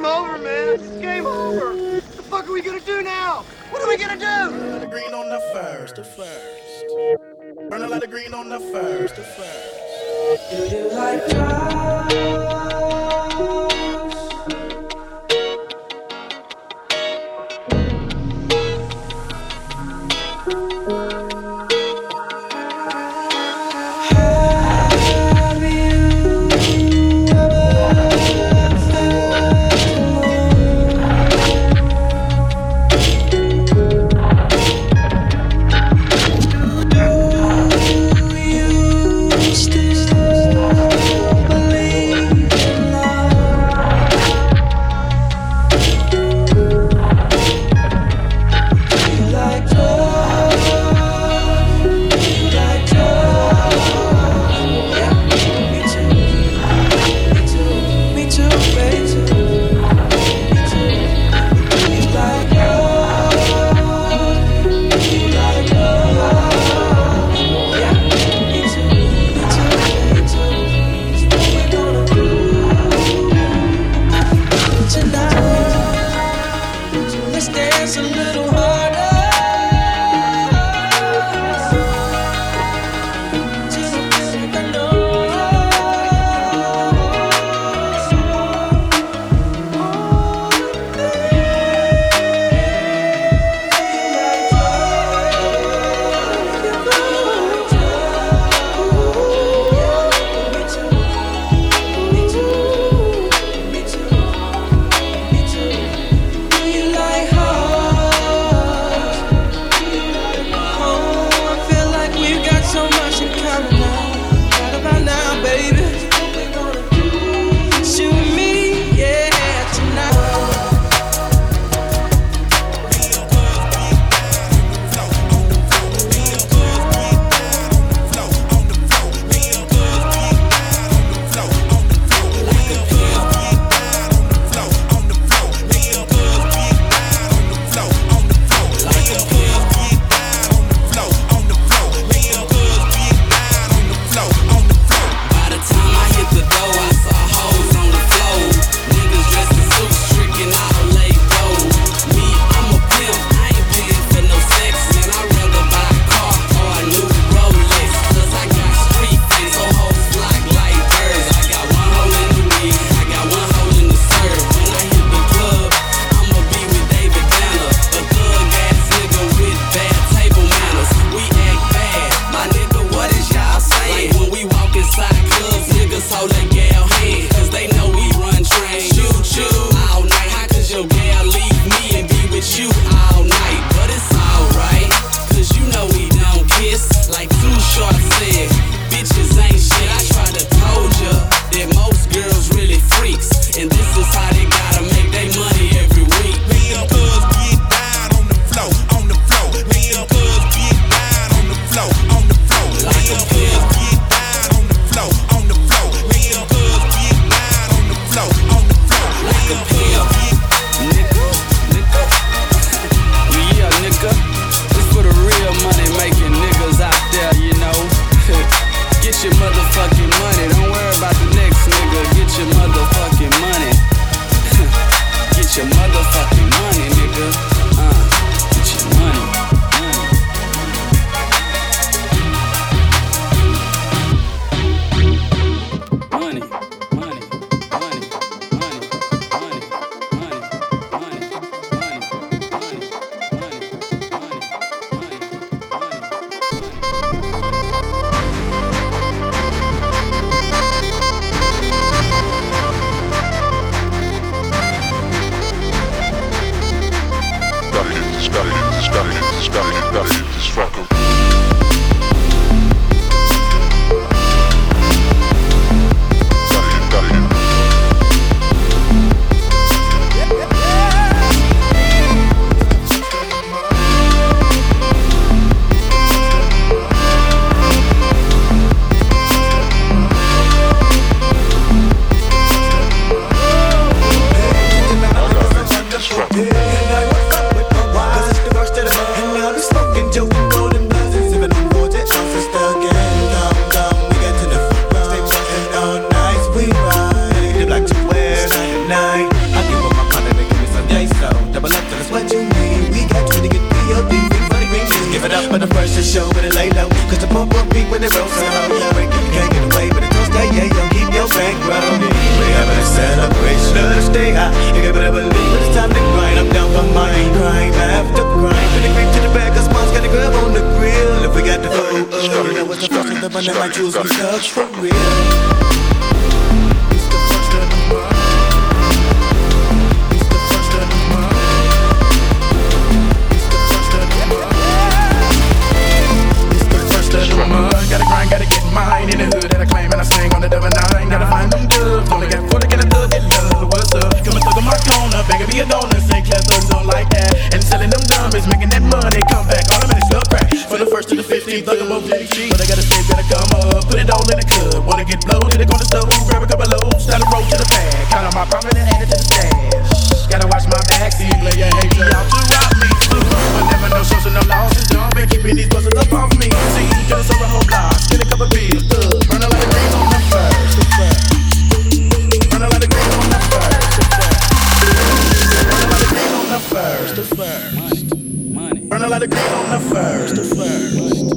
game over, man. It's game over. What the fuck are we gonna do now? What are we gonna do? The green on the first, the first. Burn a lot of green on the first, the first. Do you like drugs? your motherfucking money, nigga. But it don't stay, yeah, keep your. We having a celebration, love to stay high. You can better believe it, it's time to grind. I'm down for mine, crime after crime. From the creep to the back, cause mom's got a grub on the grill. If we got the food, you know what's the first thing the that might choose me sucks for real. First to the 15th, thug them up the cheap. But I gotta stay, gotta come up. Put it all in the cup. Wanna get bloated, go to the stove, grab a couple loads, start a roll to the bag. Count on my profit and add it to the stash. Gotta watch my back, see player hate you out to rob me. But never no shows and no losses. Done been keeping these buzzers up off me. See, could've sold a whole block, get a couple bills, thug. Run a lot of green on the first. Run a lot of green on the first. Run a lot of green on the first. The first. Run a lot of green on the first.